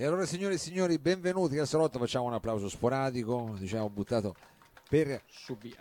E allora signore e signori, benvenuti. Al salotto, facciamo un applauso sporadico, diciamo buttato per,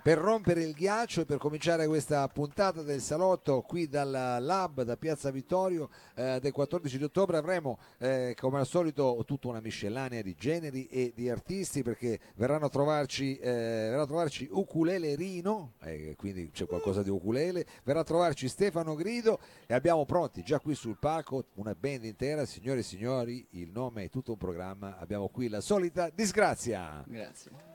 per rompere il ghiaccio e per cominciare questa puntata del salotto qui dal Lab, da Piazza Vittorio, eh, del 14 di ottobre. Avremo eh, come al solito tutta una miscellanea di generi e di artisti perché verranno a trovarci, eh, verrà a trovarci Ukulele Rino, eh, quindi c'è qualcosa di ukulele, verrà a trovarci Stefano Grido e abbiamo pronti già qui sul palco una band intera, signore e signori, il nome è tutto un programma, abbiamo qui la solita disgrazia. Grazie.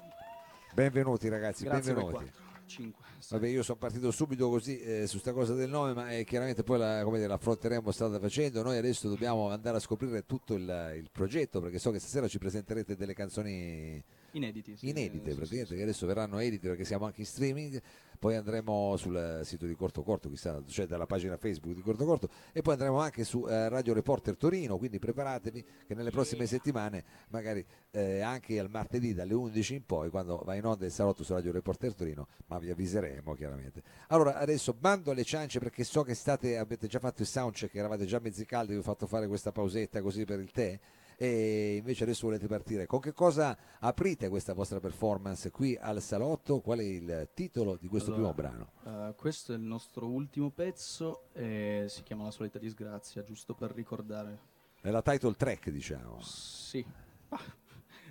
Benvenuti ragazzi, Grazie benvenuti. 4, 5, Vabbè, io sono partito subito così eh, su sta cosa del nome, ma eh, chiaramente poi la, come dire, l'affronteremo strada facendo. Noi adesso dobbiamo andare a scoprire tutto il, il progetto, perché so che stasera ci presenterete delle canzoni Inediti. Sì, inedite, sì, praticamente, sì, che adesso verranno edite perché siamo anche in streaming. Poi andremo sul sito di Corto Corto, chissà, cioè dalla pagina Facebook di Corto Corto, e poi andremo anche su eh, Radio Reporter Torino. Quindi preparatevi che nelle prossime settimane, magari eh, anche al martedì dalle 11 in poi, quando va in onda il salotto su Radio Reporter Torino, ma vi avviseremo chiaramente. Allora, adesso bando alle ciance perché so che state, avete già fatto il soundcheck, eravate già mezzi caldi, vi ho fatto fare questa pausetta così per il tè e invece adesso volete partire. Con che cosa aprite questa vostra performance qui al salotto? Qual è il titolo di questo Allora, primo brano? eh, questo è il nostro ultimo pezzo e si chiama La solita disgrazia, giusto per ricordare. È la title track, diciamo. Sì.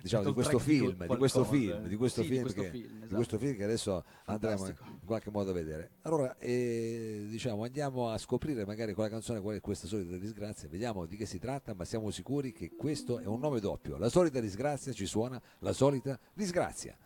Diciamo, di questo film, di questo film, di questo Sì, di film, questo che, film, di questo film che adesso andremo Fantastico. in qualche modo a vedere. Allora, eh, diciamo, andiamo a scoprire magari con la canzone qual è questa solita disgrazia, vediamo di che si tratta, ma siamo sicuri che questo è un nome doppio. La solita disgrazia ci suona, la solita disgrazia.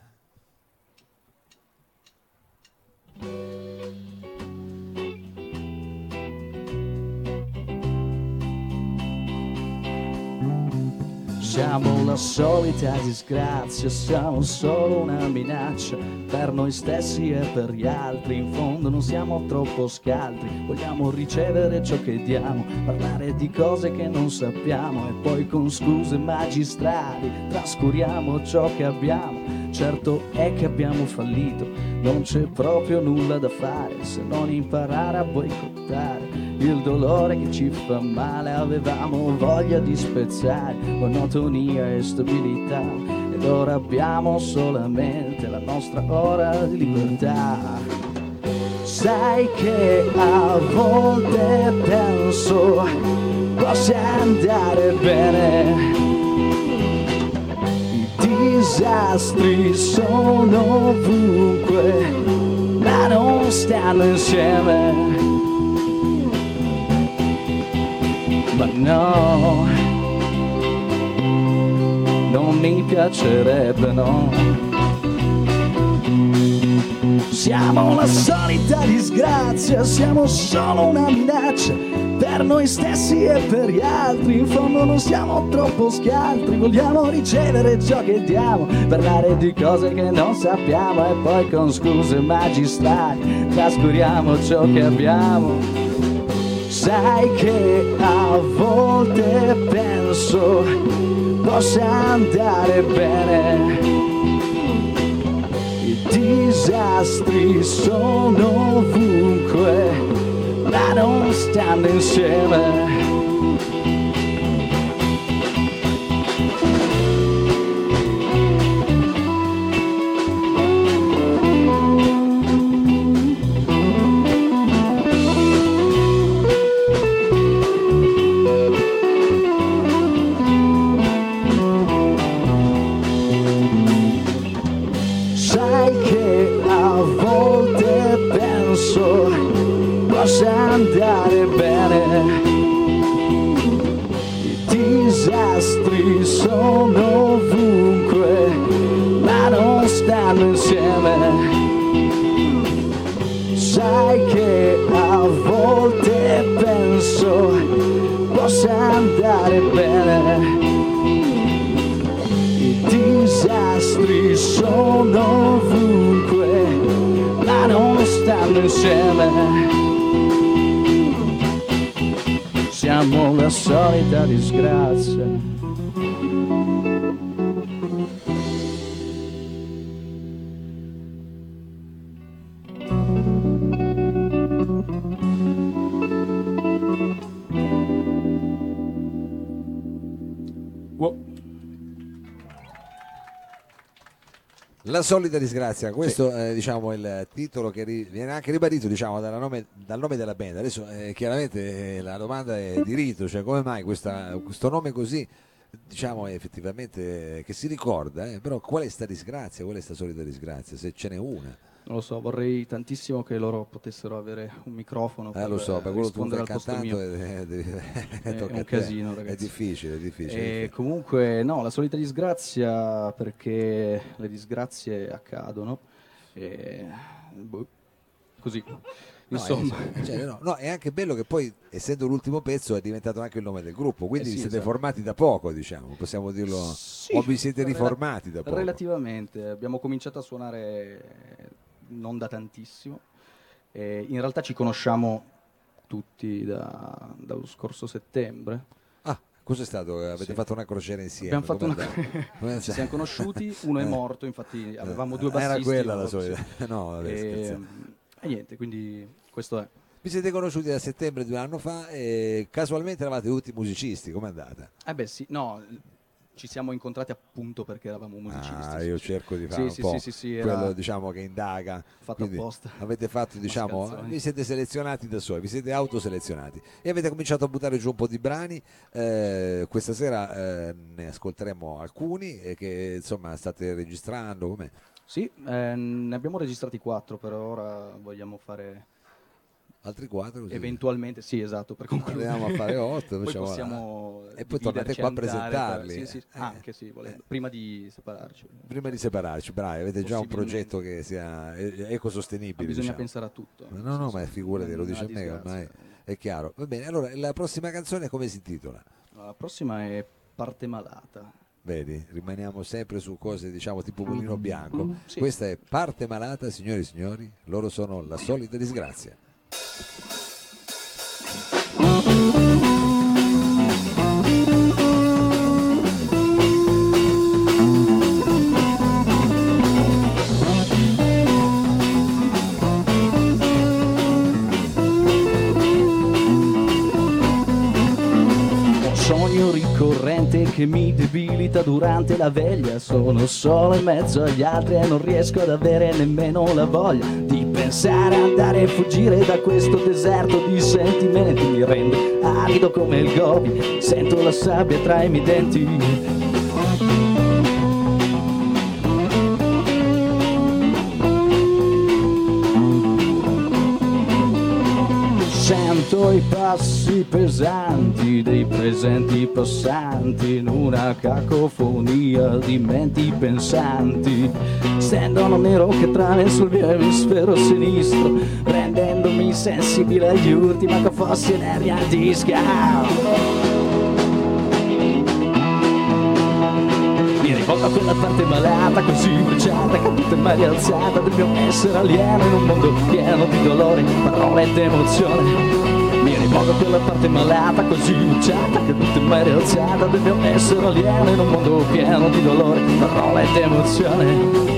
Siamo la solita disgrazia, siamo solo una minaccia per noi stessi e per gli altri. In fondo non siamo troppo scaltri, vogliamo ricevere ciò che diamo, parlare di cose che non sappiamo e poi con scuse magistrali trascuriamo ciò che abbiamo. Certo è che abbiamo fallito, non c'è proprio nulla da fare se non imparare a boicottare il dolore che ci fa male. Avevamo voglia di spezzare monotonia e stabilità ed ora abbiamo solamente la nostra ora di libertà. Sai che a volte penso possa andare bene. I disastri sono ovunque, ma non stanno insieme. Ma no, non mi piacerebbe, no. Siamo la solita disgrazia, siamo solo una minaccia per noi stessi e per gli altri. In fondo non siamo troppo scaltri, vogliamo ricevere ciò che diamo, parlare di cose che non sappiamo e poi con scuse magistrali trascuriamo ciò che abbiamo. Sai che a volte penso possa andare bene. I disastri sono ovunque, ma non stanno insieme. Penso possa andare bene. I disastri sono ovunque, ma non stanno insieme. Sai che a volte penso possa andare bene. I disastri sono ovunque, stanno insieme. Siamo la solita disgrazia. La solita disgrazia, questo è diciamo, il titolo che ri- viene anche ribadito diciamo, nome- dal nome della band. Adesso eh, chiaramente eh, la domanda è di rito, cioè come mai questa- questo nome così, diciamo effettivamente eh, che si ricorda, eh, però qual è sta disgrazia, qual è sta solita disgrazia, se ce n'è una? Non lo so, vorrei tantissimo che loro potessero avere un microfono Eh, lo so, per quello tu stai cantando mio. è, è- è- È un casino, È ragazzi. difficile, è difficile. E comunque no, la solita disgrazia perché le disgrazie accadono. E, boh, così. No, Insomma, è, cioè, no, no, è anche bello che poi, essendo l'ultimo pezzo, è diventato anche il nome del gruppo, quindi Eh sì, vi siete esatto. formati da poco, diciamo, possiamo dirlo, Sì, o vi siete riformati da poco. relativamente. Abbiamo cominciato a suonare non da tantissimo. E in realtà ci conosciamo tutti da- dallo scorso settembre. Ah, cos'è stato? Avete Sì. fatto una crociera insieme? Abbiamo fatto una... Com'è ci andato? siamo conosciuti, uno è Eh. morto, infatti avevamo due Eh, bassisti. Era quella la solita. No, vabbè, E, scherziamo. e niente, quindi questo è. Vi siete conosciuti da settembre di un anno fa e casualmente eravate tutti musicisti, com'è andata? Eh beh sì, no, ci siamo incontrati appunto perché eravamo musicisti. Ah, sì, io sì. cerco di Sì, fare un sì, po' sì, sì, sì, era quello diciamo che indaga. fatto Quindi apposta. Avete fatto, diciamo, vi siete selezionati da soli, vi siete autoselezionati e avete cominciato a buttare giù un po' di brani. Eh, questa sera eh, ne ascolteremo alcuni e che insomma state registrando. Com'è? Sì, eh, ne abbiamo registrati quattro, per ora vogliamo fare Altri quattro così. eventualmente, sì esatto, per concludere. Arriviamo a fare otto, poi possiamo E poi tornate qua a per- presentarli. Sì, sì, Eh. anche sì, volendo, prima di separarci. Prima di separarci, bravi, avete già un progetto che sia eh, ecosostenibile. Bisogna diciamo. pensare a tutto. No, no, no, ma figurati, lo dice a me, ormai è chiaro. Va bene, allora la prossima canzone come si intitola? La prossima è Parte malata. Vedi, rimaniamo sempre su cose diciamo tipo mulino bianco. Mm, Sì. Questa è parte malata, signori e signori, loro sono la solita disgrazia. Che mi debilita durante la veglia. Sono solo in mezzo agli altri e non riesco ad avere nemmeno la voglia pensare andare e fuggire da questo deserto di sentimenti Mi rende arido come il gobi, sento la sabbia tra i miei denti Sento i passi pesanti dei presenti passanti in una cacofonia di menti pensanti. Stendono nero che trame sul mio emisfero sinistro, rendendomi sensibile agli urti, ma che fossi energia disca. Mi rivolgo a quella parte malata, così bruciata, caduta e mai rialzata del mio essere alieno in un mondo pieno di dolore, parole ed emozione. Mi rivolgo a quella parte malata, così bruciata, caduta e mai rialzata del mio essere alieno in un mondo pieno di dolore, parole ed emozione.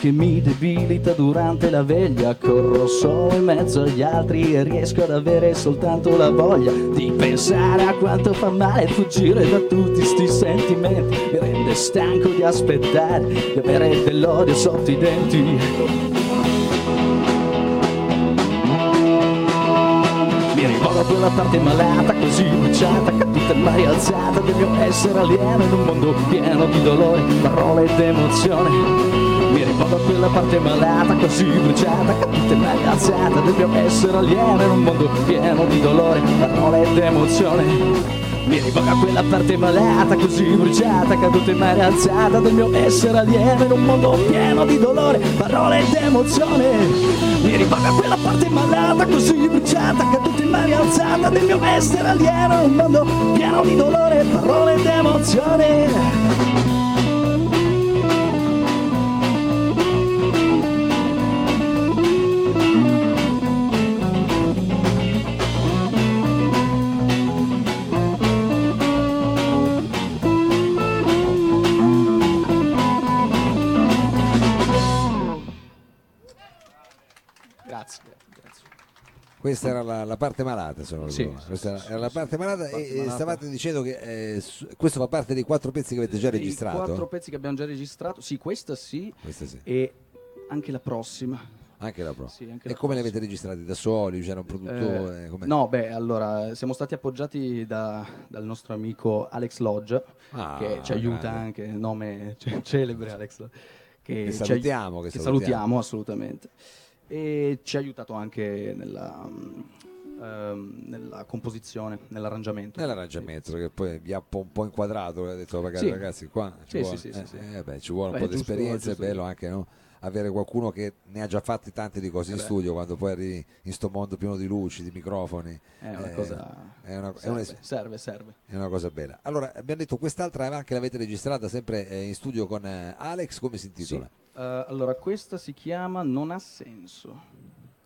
Che mi debilita durante la veglia. Corro solo in mezzo agli altri e riesco ad avere soltanto la voglia Di pensare a quanto fa male fuggire da tutti sti sentimenti. Mi rende stanco di aspettare, di avere dell'odio sotto i denti. Mi rivolgo a quella parte malata, così bruciata, caduta e mai alzata del mio essere alieno in un mondo pieno di dolore, parole ed emozione. Rivolgo a quella parte malata, così bruciata, caduta e mai alzata mio essere alieno in un mondo pieno di dolore, parole ed emozione. Mi rivolgo a quella parte malata, così bruciata, caduta e mai rialzata del mio essere alieno in un mondo pieno di dolore, parole ed emozione. Mi rivolgo a quella parte malata, così bruciata, caduta e mai rialzata del mio essere alieno in un mondo pieno di dolore, parole ed emozione. Questa era la, la parte malata, se non ricordo. sì, questa sì, era la parte malata parte e malata. stavate dicendo che eh, su- questo fa parte dei quattro pezzi che avete già I registrato? quattro pezzi che abbiamo già registrato, sì, questa sì, Questa sì. e anche la prossima. Anche la pro. Sì, anche e la come prossima. avete registrati? Da soli? C'era un produttore? Eh, no, beh, allora siamo stati appoggiati da- dal nostro amico Alex Lodge, Ah, che ci aiuta grande. anche, nome ce- celebre Alex Lodge, che, Che salutiamo, che che salutiamo. salutiamo assolutamente. E ci ha aiutato anche nella, mm, ehm, nella composizione, nell'arrangiamento. Nell'arrangiamento, perché poi vi ha un po', un inquadrato, ha detto ragazzi, Sì. ragazzi qua ci Sì, vuole, sì, sì, eh, sì, eh, beh, ci vuole un Beh, po' di giusto, esperienza, giusto. è bello anche no? avere qualcuno che ne ha già fatti tanti di cose in Eh beh. studio, quando poi arrivi in sto mondo pieno di luci, di microfoni. È una eh, cosa... è una- è serve, una- serve, serve. È una cosa bella. Allora, abbiamo detto quest'altra anche l'avete registrata sempre eh, in studio con eh, Alex, come si intitola? Eh, allora, questa si chiama Non ha senso.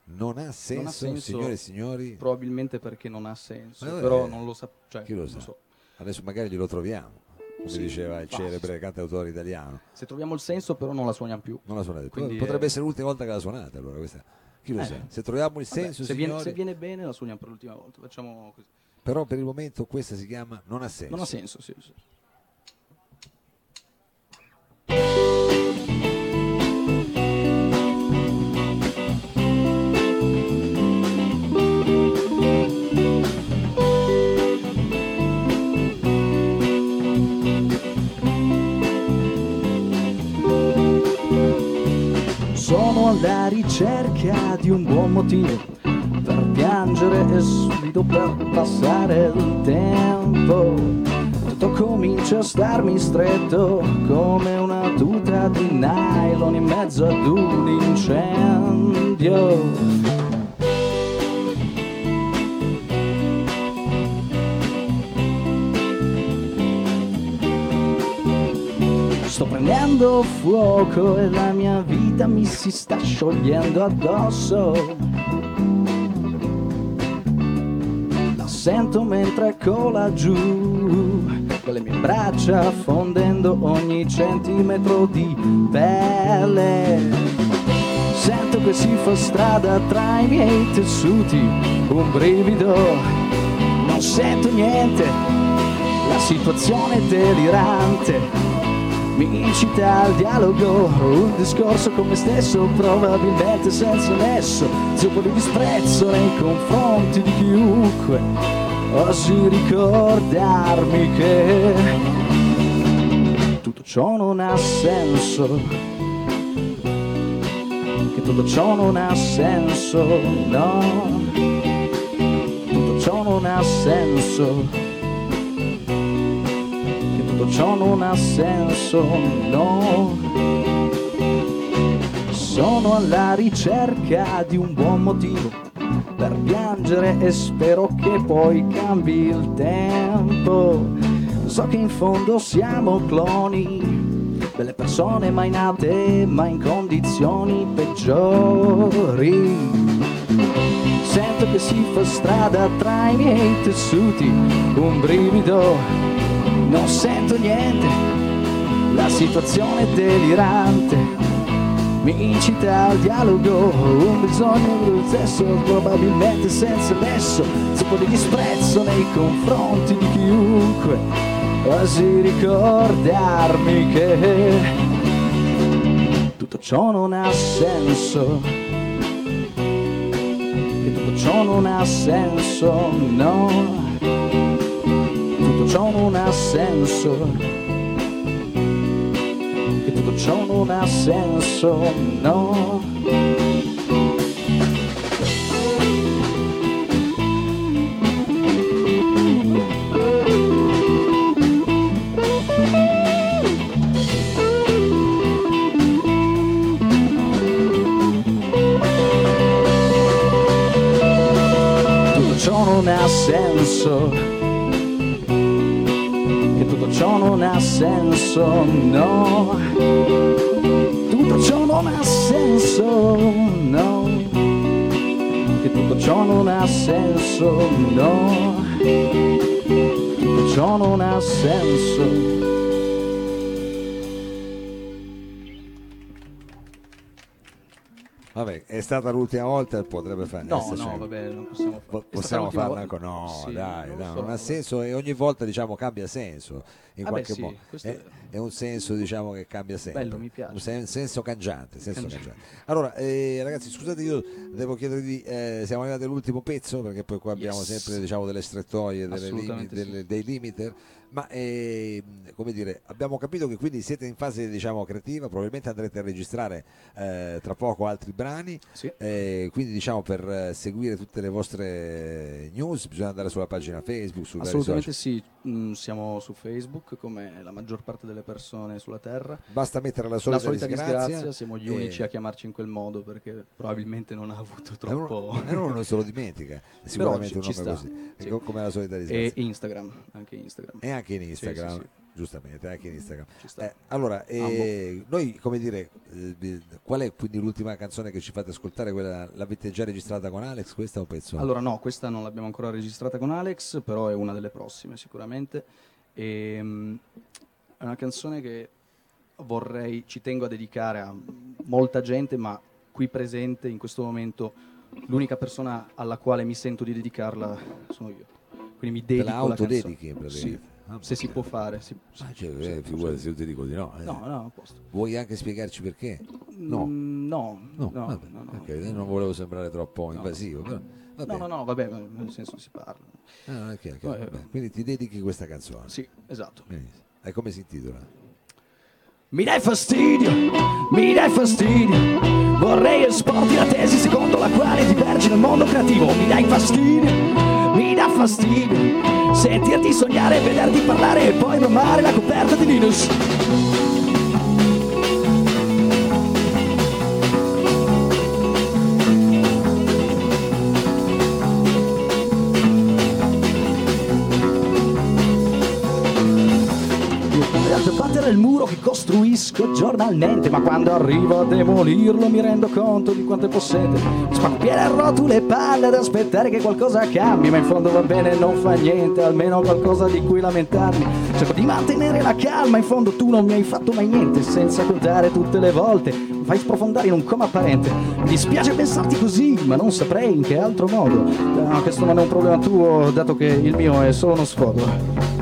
Non ha senso, Non ha senso. signore e signori. Probabilmente perché non ha senso, eh, però non lo sa. Cioè, chi lo sa? so. Adesso magari glielo troviamo, come Sì, diceva il basta. celebre cantautore italiano. Se troviamo il senso, però non la suoniamo più. Non la suonate. Quindi, Potrebbe eh, essere l'ultima volta che la suonate, allora questa. Chi lo Eh. sa? Se troviamo il Vabbè, senso, se, viene, signori, se viene bene, la suoniamo per l'ultima volta. Facciamo così. però per il momento questa si chiama Non ha senso. Non ha senso, sì. sì. Alla ricerca di un buon motivo per piangere e sfido per passare il tempo. Tutto comincia a starmi stretto come una tuta di nylon in mezzo ad un incendio. Prendendo fuoco e la mia vita mi si sta sciogliendo addosso. La sento mentre cola giù, con le mie braccia fondendo ogni centimetro di pelle. Sento che si fa strada tra i miei tessuti, un brivido, non sento niente, la situazione è delirante mi incita al dialogo, un discorso con me stesso, probabilmente senza nesso, zuppo di disprezzo nei confronti di chiunque, osi ricordarmi che tutto ciò non ha senso, che tutto ciò non ha senso, no, tutto ciò non ha senso tutto ciò non ha senso, no. Sono alla ricerca di un buon motivo per piangere e spero che poi cambi il tempo. So che in fondo siamo cloni delle persone mai nate ma in condizioni peggiori. Sento che si fa strada tra i miei tessuti, un brivido non sento niente, la situazione è delirante, mi incita al dialogo, un bisogno del sesso, probabilmente senza nesso, tipo di disprezzo nei confronti di chiunque, quasi ricordarmi che tutto ciò non ha senso, che tutto ciò non ha senso, no tutto ciò non ha senso, che tutto ciò non ha senso, no. Tutto ciò non ha senso, no. Tutto ciò non ha senso, no. Che tutto ciò non ha senso, no. Tutto ciò non ha senso. Vabbè, è stata l'ultima volta, potrebbe fare. No, no, vabbè, non possiamo, po- possiamo farla ancora. No, sì, dai, non, no, non ha senso e ogni volta diciamo cambia senso in ah qualche beh, modo. Sì, è, è, un senso diciamo che cambia sempre. Bello, mi piace. Un sen- senso cangiante. Senso cangiante. cangiante. Allora, eh, ragazzi, scusate, io devo chiedervi, eh, siamo arrivati all'ultimo pezzo perché poi qua abbiamo yes. sempre diciamo, delle strettoie, delle lim- sì. delle, dei limiter ma eh, come dire, abbiamo capito che quindi siete in fase diciamo, creativa, probabilmente andrete a registrare eh, tra poco altri brani, sì. eh, quindi diciamo per seguire tutte le vostre news bisogna andare sulla pagina Facebook. Assolutamente sì, mm, siamo su Facebook come la maggior parte delle persone sulla Terra. Basta mettere la solita, la solita disgrazia, disgrazia siamo gli unici a chiamarci in quel modo perché probabilmente non ha avuto troppo... E uno, non se lo dimentica, sicuramente un nome così, sì. come la solita disgrazia. E Instagram, anche Instagram. E anche in Instagram. Sì, sì, giustamente anche in Instagram. eh, allora eh, noi come dire eh, qual è quindi l'ultima canzone che ci fate ascoltare? Quella l'avete già registrata con Alex questa o pezzo? allora no questa non l'abbiamo ancora registrata con Alex però è una delle prossime sicuramente. E, um, è una canzone che vorrei ci tengo a dedicare a molta gente ma qui presente in questo momento l'unica persona alla quale mi sento di dedicarla sono io. Quindi mi dedico Te la autodedichi in sì, ah, se si può fare si, ah, cioè, eh, figurati se io ti dico di no eh. no no a posto vuoi anche spiegarci perché? no mm, no, no, no, vabbè, no, no. Okay, non volevo sembrare troppo invasivo però No, no, no, vabbè, nel senso si parla. Ah, okay, okay, vabbè. Quindi ti dedichi questa canzone. Sì, esatto. E come si intitola? Mi dai fastidio, mi dai fastidio. Vorrei esporti la tesi secondo la quale divergi nel mondo creativo. Mi dai fastidio, mi dà fastidio. Sentirti sognare, vederti parlare e poi bromare la coperta di Linus. Il muro che costruisco giornalmente Ma quando arrivo a demolirlo mi rendo conto di quanto è possente. Spacchiere rotto le palle ad aspettare che qualcosa cambi Ma in fondo va bene, non fa niente, almeno qualcosa di cui lamentarmi. Cerco di mantenere la calma, in fondo tu non mi hai fatto mai niente Senza contare tutte le volte, mi fai sprofondare in un coma apparente. Mi dispiace pensarti così, ma non saprei in che altro modo. No, questo non è un problema tuo, dato che il mio è solo uno sfogo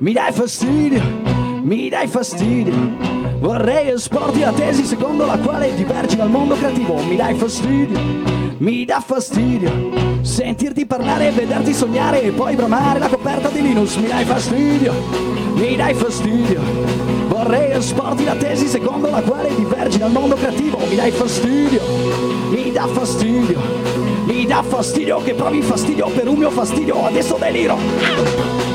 Mi dai fastidio, mi dai fastidio. Vorrei esporti la tesi secondo la quale divergi dal mondo creativo. Mi dai fastidio, mi dà fastidio. Sentirti parlare vederti sognare e poi bramare la coperta di Linus. Mi dai fastidio, mi dai fastidio. Vorrei esporti la tesi secondo la quale divergi dal mondo creativo. Mi dai fastidio, mi dà fastidio. Mi dà fastidio che provi fastidio per un mio fastidio. Adesso deliro.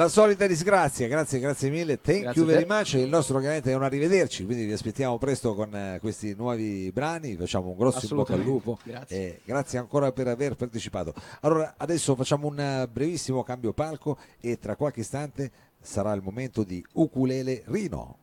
La solita disgrazia, grazie, grazie mille, thank Grazie you very much. Il nostro ovviamente è un arrivederci, quindi vi aspettiamo presto con eh, questi nuovi brani. Facciamo un grosso in bocca al lupo. Grazie. Grazie ancora per aver partecipato. Allora, adesso facciamo un eh, brevissimo cambio palco e tra qualche istante sarà il momento di Ukulele Rino.